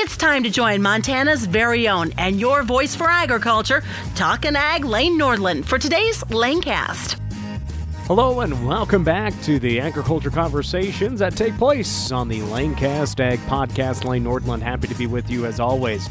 It's time to join Montana's very own and your voice for agriculture, Talkin' Ag Lane Nordlund, for today's Lanecast. Hello and welcome back to the agriculture conversations that take place on the Lanecast Ag Podcast. Lane Nordlund, happy to be with you as always.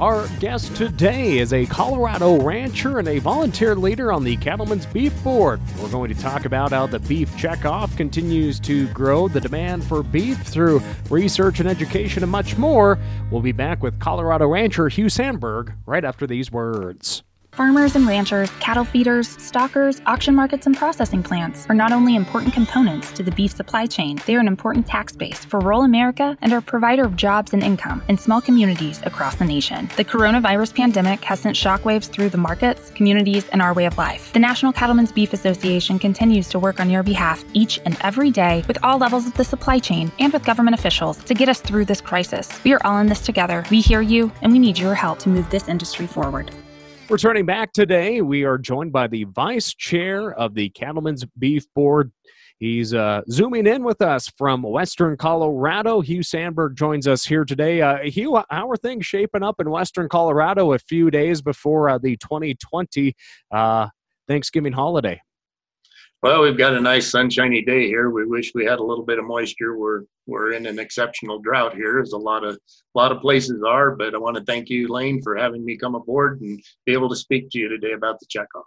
Our guest today is a Colorado rancher and a volunteer leader on the Cattlemen's Beef Board. We're going to talk about how the beef checkoff continues to grow the demand for beef through research and education and much more. We'll be back with Colorado rancher Hugh Sanburg right after these words. Farmers and ranchers, cattle feeders, stockers, auction markets, and processing plants are not only important components to the beef supply chain, they are an important tax base for rural America and are a provider of jobs and income in small communities across the nation. The coronavirus pandemic has sent shockwaves through the markets, communities, and our way of life. The National Cattlemen's Beef Association continues to work on your behalf each and every day with all levels of the supply chain and with government officials to get us through this crisis. We are all in this together. We hear you, and we need your help to move this industry forward. Returning back today, we are joined by the vice chair of the Cattlemen's Beef Board. He's uh, zooming in with us from Western Colorado. Hugh Sanburg joins us here today. Uh, Hugh, how are things shaping up in Western Colorado a few days before uh, the 2020 uh, Thanksgiving holiday? Well, we've got a nice sunshiny day here. We wish we had a little bit of moisture. We're we're in an exceptional drought here, as a lot of a lot of places are. But I want to thank you, Lane, for having me come aboard and be able to speak to you today about the checkoff.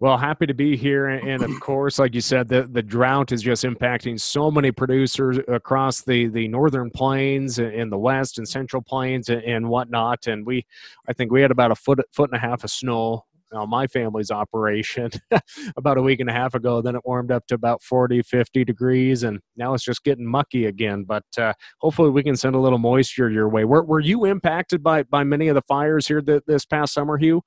Well, happy to be here, and of course, like you said, the the drought is just impacting so many producers across the the northern plains, in the west and central plains, and whatnot. And we, I think we had about a foot foot and a half of snow now my family's operation about a week and a half ago then it warmed up to about 40 50 degrees and now it's just getting mucky again but uh, hopefully we can send a little moisture your way. Were, were you impacted by by many of the fires here th- this past summer hugh?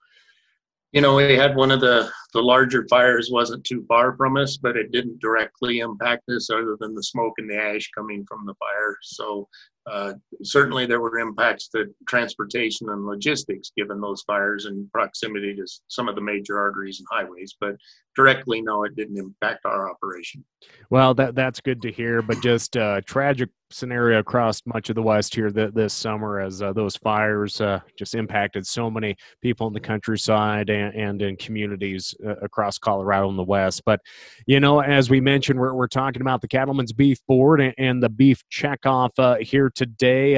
You know we had one of the the larger fires wasn't too far from us but it didn't directly impact us other than the smoke and the ash coming from the fire. So uh, certainly, there were impacts to transportation and logistics given those fires and proximity to some of the major arteries and highways. But directly, no, it didn't impact our operation. Well, that that's good to hear. But just a tragic scenario across much of the West here th- this summer as uh, those fires uh, just impacted so many people in the countryside and, and in communities uh, across Colorado and the West. But, you know, as we mentioned, we're, we're talking about the Cattlemen's Beef Board and, and the beef checkoff uh, here today.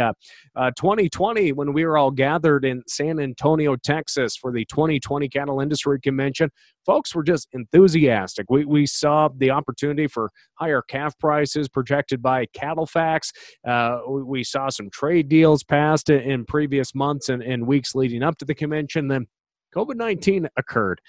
2020, uh, when we were all gathered in San Antonio, Texas for the 2020 Cattle Industry Convention, folks were just enthusiastic. We, we saw the opportunity for higher calf prices projected by Uh, we, saw some trade deals passed in, previous months and, and, weeks leading up to the convention. Then COVID 19 occurred.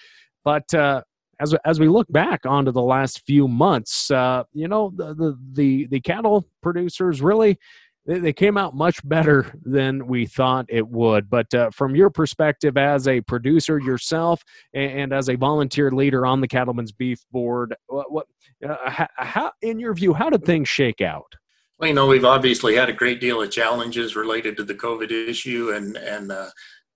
But uh, as, as we look back onto the last few months, uh, you know, the, the, the, the cattle producers really they, came out much better than we thought it would. But uh, from your perspective as a producer yourself and, and, as a volunteer leader on the Cattlemen's Beef Board, what, what uh, how, in your view, how did things shake out? Well, you know, we've obviously had a great deal of challenges related to the COVID issue, and and uh,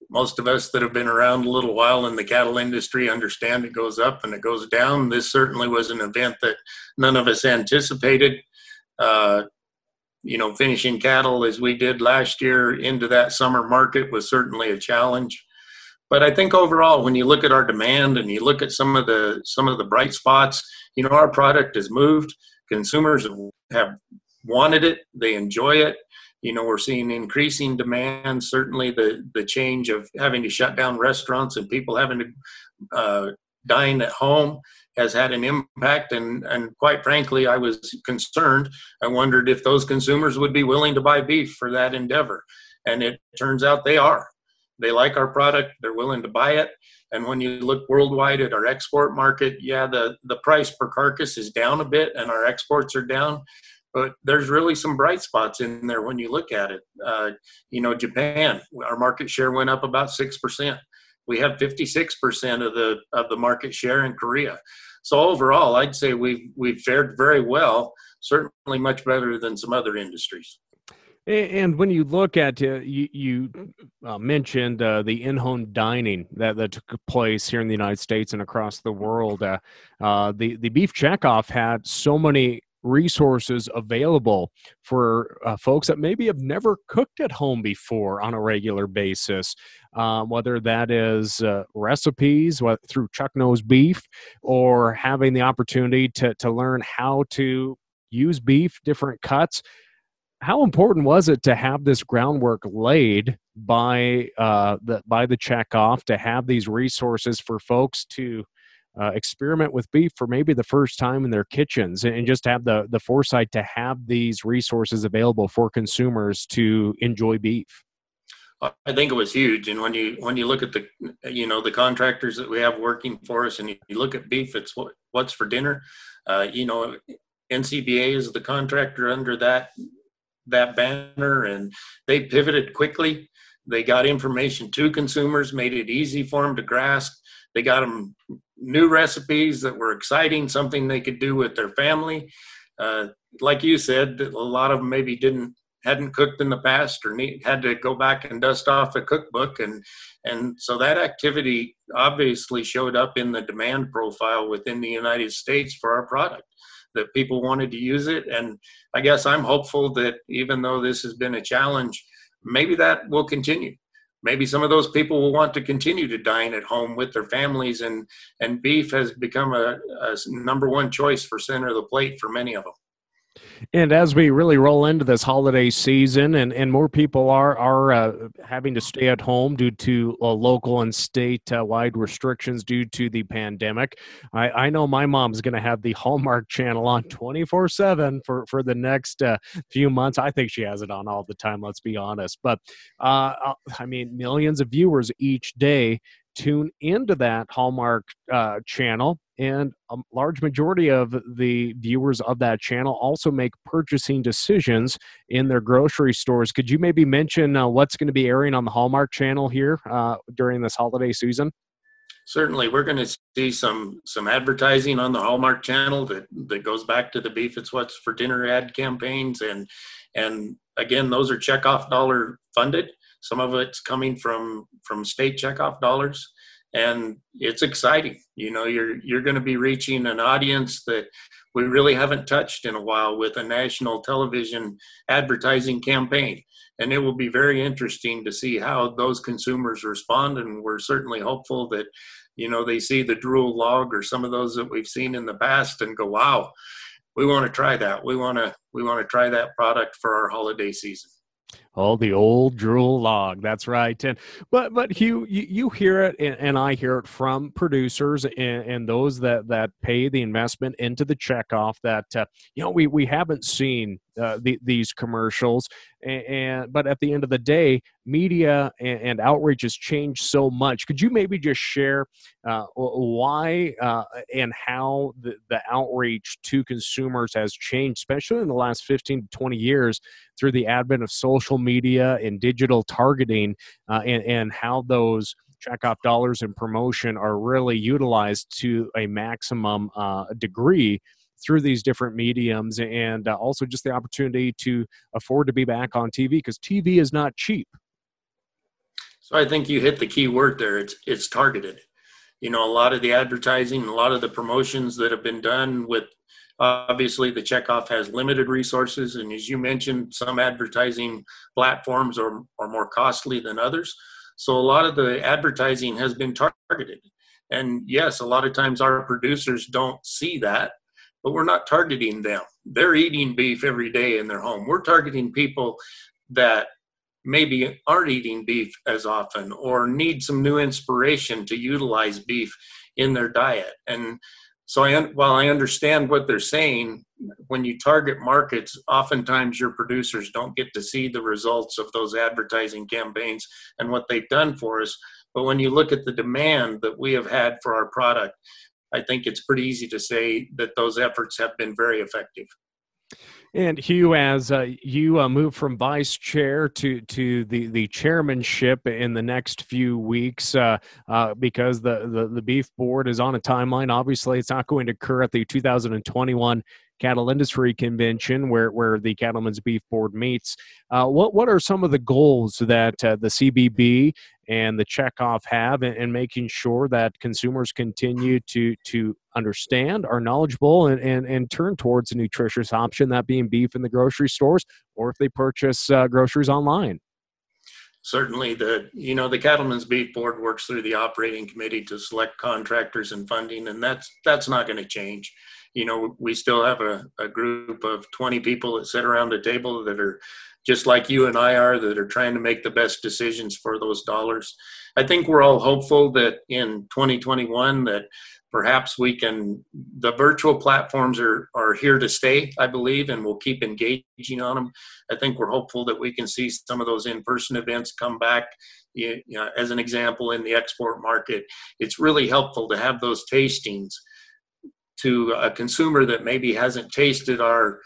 most of us that have been around a little while in the cattle industry understand it goes up and it goes down. This certainly was an event that none of us anticipated. Uh, you know, finishing cattle as we did last year into that summer market was certainly a challenge. But I think overall, when you look at our demand and you look at some of the some of the bright spots, you know, our product has moved. Consumers have wanted it. They enjoy it. You know, we're seeing increasing demand. Certainly, the the change of having to shut down restaurants and people having to uh, dine at home has had an impact and and quite frankly i was concerned i wondered if those consumers would be willing to buy beef for that endeavor and it turns out they are they like our product they're willing to buy it and when you look worldwide at our export market yeah the the price per carcass is down a bit and our exports are down but there's really some bright spots in there when you look at it uh, you know japan our market share went up about 6% we have 56% of the of the market share in Korea. So overall, I'd say we've we've fared very well, certainly much better than some other industries. And when you look at uh, you, you uh, mentioned uh, the in-home dining that, that took place here in the United States and across the world. Uh, uh, the the beef checkoff had so many resources available for uh, folks that maybe have never cooked at home before on a regular basis, um, whether that is uh, recipes through Chuck Knows Beef or having the opportunity to, to learn how to use beef, different cuts. How important was it to have this groundwork laid by uh, the by the checkoff to have these resources for folks to uh, experiment with beef for maybe the first time in their kitchens and just have the, the foresight to have these resources available for consumers to enjoy beef I think it was huge. And when you when you look at the you know the contractors that we have working for us, and you, look at beef, it's what what's for dinner. Uh, you know, NCBA is the contractor under that that banner, and they pivoted quickly. They got information to consumers, made it easy for them to grasp. They got them new recipes that were exciting, something they could do with their family. Uh, like you said, a lot of them maybe didn't hadn't cooked in the past or need, had to go back and dust off a cookbook. And and so that activity obviously showed up in the demand profile within the United States for our product that people wanted to use it. And I guess I'm hopeful that even though this has been a challenge maybe that will continue maybe some of those people will want to continue to dine at home with their families and and beef has become a, a number one choice for center of the plate for many of them and as we really roll into this holiday season, and, and more people are are uh, having to stay at home due to uh, local and state uh, wide restrictions due to the pandemic, I, I know my mom's going to have the Hallmark Channel on twenty four seven for for the next uh, few months. I think she has it on all the time. Let's be honest, but uh, uh, I mean, millions of viewers each day tune into that Hallmark uh, channel, and a large majority of the viewers of that channel also make purchasing decisions in their grocery stores. Could you maybe mention uh, what's going to be airing on the Hallmark channel here uh, during this holiday season? Certainly, we're going to see some some advertising on the Hallmark channel that that goes back to the beef it's what's for dinner ad campaigns, and and again, those are checkoff dollar funded some of it's coming from from state checkoff dollars, and it's exciting. You know, you're you're going to be reaching an audience that we really haven't touched in a while with a national television advertising campaign. And it will be very interesting to see how those consumers respond. And we're certainly hopeful that, you know, they see the Drool log or some of those that we've seen in the past and go, wow, we want to try that. We want to we want to try that product for our holiday season. Oh, the old Drool log. That's right. And but but you, you hear it, and, and, I hear it from producers and, and, those that that pay the investment into the checkoff. That uh, you know we we haven't seen uh, the, these commercials and, and, but at the end of the day media and, outreach has changed so much could you maybe just share uh, why uh, and how the, the outreach to consumers has changed especially in the last 15 to 20 years through the advent of social media and digital targeting uh, and, and how those checkoff dollars and promotion are really utilized to a maximum uh, degree through these different mediums and uh, also just the opportunity to afford to be back on TV because TV is not cheap. So I think you hit the key word there. It's it's targeted. You know, a lot of the advertising, a lot of the promotions that have been done with obviously the checkoff has limited resources and as you mentioned some advertising platforms are, are more costly than others so a lot of the advertising has been targeted and yes a lot of times our producers don't see that but we're not targeting them. They're eating beef every day in their home. We're targeting people that maybe aren't eating beef as often or need some new inspiration to utilize beef in their diet. And so, I, while I understand what they're saying, when you target markets, oftentimes your producers don't get to see the results of those advertising campaigns and what they've done for us. But when you look at the demand that we have had for our product, I think it's pretty easy to say that those efforts have been very effective. And Hugh, as uh, you uh, move from vice chair to to the the chairmanship in the next few weeks, uh, uh because the, the the beef board is on a timeline. Obviously, it's not going to occur at the 2021 cattle industry convention where, where the cattlemen's beef board meets uh, what, what are some of the goals that uh, the cbb and the checkoff have and, making sure that consumers continue to to understand are knowledgeable and, and and turn towards a nutritious option that being beef in the grocery stores or if they purchase uh, groceries online. Certainly the you know the cattlemen's beef board works through the operating committee to select contractors and funding and that's that's not going to change. You know we still have a, a group of 20 people that sit around a table that are just like you and I are, that are trying to make the best decisions for those dollars. I think we're all hopeful that in 2021 that perhaps we can the virtual platforms are are here to stay i believe and we'll keep engaging on them i think we're hopeful that we can see some of those in-person events come back you know, as an example in the export market it's really helpful to have those tastings to a consumer that maybe hasn't tasted our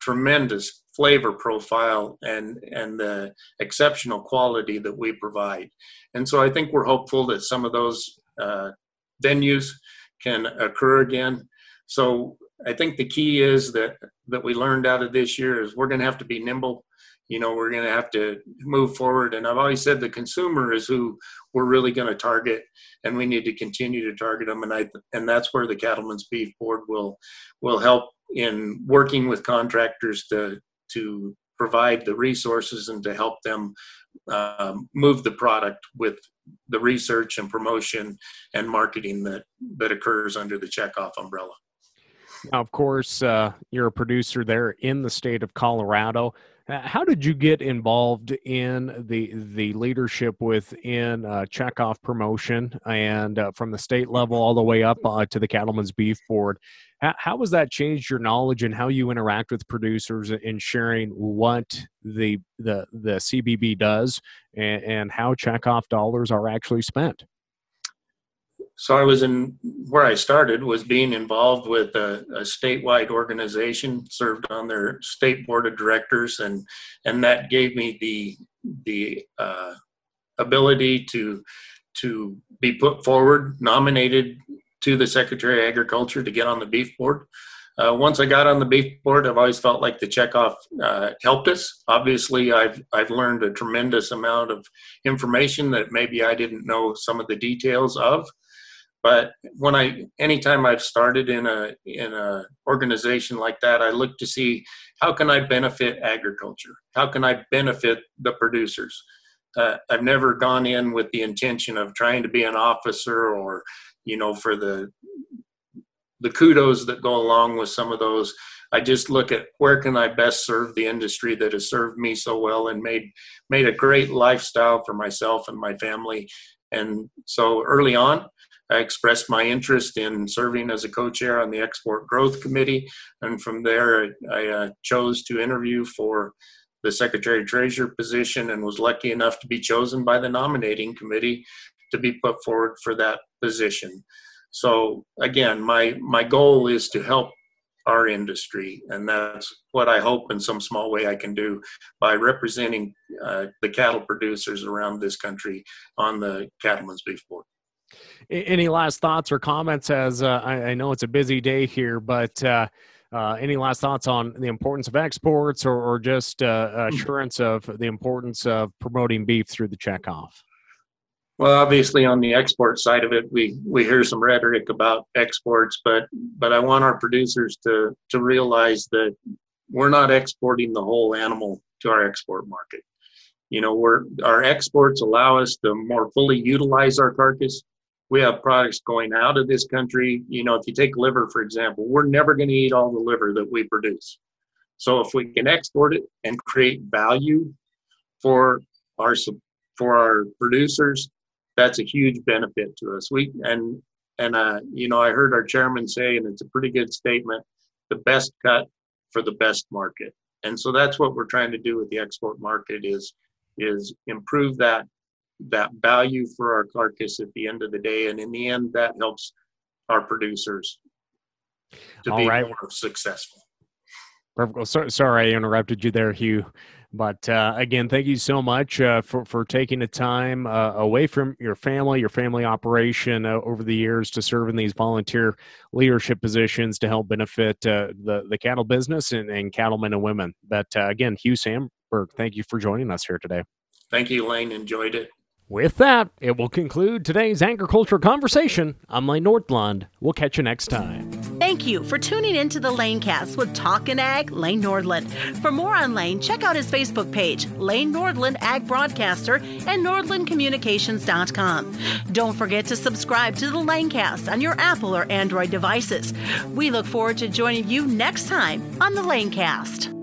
tremendous flavor profile and and the exceptional quality that we provide. And so I think we're hopeful that some of those uh, venues can occur again. So I think the key is that that we learned out of this year is we're going to have to be nimble. You know, we're going to have to move forward. And I've always said the consumer is who we're really going to target, and we need to continue to target them. And I and that's where the Cattlemen's Beef Board will will help in working with contractors to to provide the resources and to help them um, move the product with the research and promotion and marketing that that occurs under the checkoff umbrella. Now, of course, uh, you're a producer there in the state of Colorado. How did you get involved in the the leadership within uh, checkoff promotion and uh, from the state level all the way up uh, to the Cattlemen's Beef Board? How, how has that changed your knowledge and how you interact with producers in sharing what the the the CBB does and, and how checkoff dollars are actually spent? So I was in where I started was being involved with a, a, statewide organization, served on their state board of directors, and and that gave me the the uh, ability to to be put forward, nominated to the Secretary of Agriculture to get on the beef board. Uh, once I got on the beef board, I've always felt like the checkoff uh, helped us. Obviously, I've I've learned a tremendous amount of information that maybe I didn't know some of the details of. But when I, anytime I've started in a in a organization like that, I look to see how can I benefit agriculture? How can I benefit the producers? Uh, I've never gone in with the intention of trying to be an officer or, you know, for the the kudos that go along with some of those. I just look at where can I best serve the industry that has served me so well and made made a great lifestyle for myself and my family. And so early on, I expressed my interest in serving as a co-chair on the Export Growth Committee, and from there I uh, chose to interview for the Secretary Treasurer position and was lucky enough to be chosen by the nominating committee to be put forward for that position. So again, my my goal is to help our industry, and that's what I hope in some small way I can do by representing uh, the cattle producers around this country on the Cattlemen's Beef Board. Any last thoughts or comments? As uh, I, I, know it's a busy day here, but uh, uh, any last thoughts on the importance of exports or, or just uh, assurance of the importance of promoting beef through the checkoff? Well, obviously, on the export side of it, we we hear some rhetoric about exports, but but I want our producers to to realize that we're not exporting the whole animal to our export market. You know, we're our exports allow us to more fully utilize our carcass we have products going out of this country. You know, if you take liver, for example, we're never going to eat all the liver that we produce. So if we can export it and create value for our for our producers, that's a huge benefit to us. We and and uh, you know, I heard our chairman say, and it's a pretty good statement: the best cut for the best market. And so that's what we're trying to do with the export market is is improve that that value for our carcass at the end of the day. And in the end, that helps our producers to All be right. more successful. Perfect. Well, so, sorry I interrupted you there, Hugh. But uh, again, thank you so much uh, for, for taking the time uh, away from your family, your family operation uh, over the years to serve in these volunteer leadership positions to help benefit uh, the, the cattle business and, and cattlemen and women. But uh, again, Hugh Sanburg, thank you for joining us here today. Thank you, Lane. Enjoyed it. With that, it will conclude today's agriculture conversation. I'm Lane Nordlund. We'll catch you next time. Thank you for tuning in to the Lanecast with Talkin' Ag Lane Nordlund. For more on Lane, check out his Facebook page, Lane Nordlund Ag Broadcaster, and NordlundCommunications.com. Don't forget to subscribe to the Lanecast on your Apple or Android devices. We look forward to joining you next time on the Lanecast.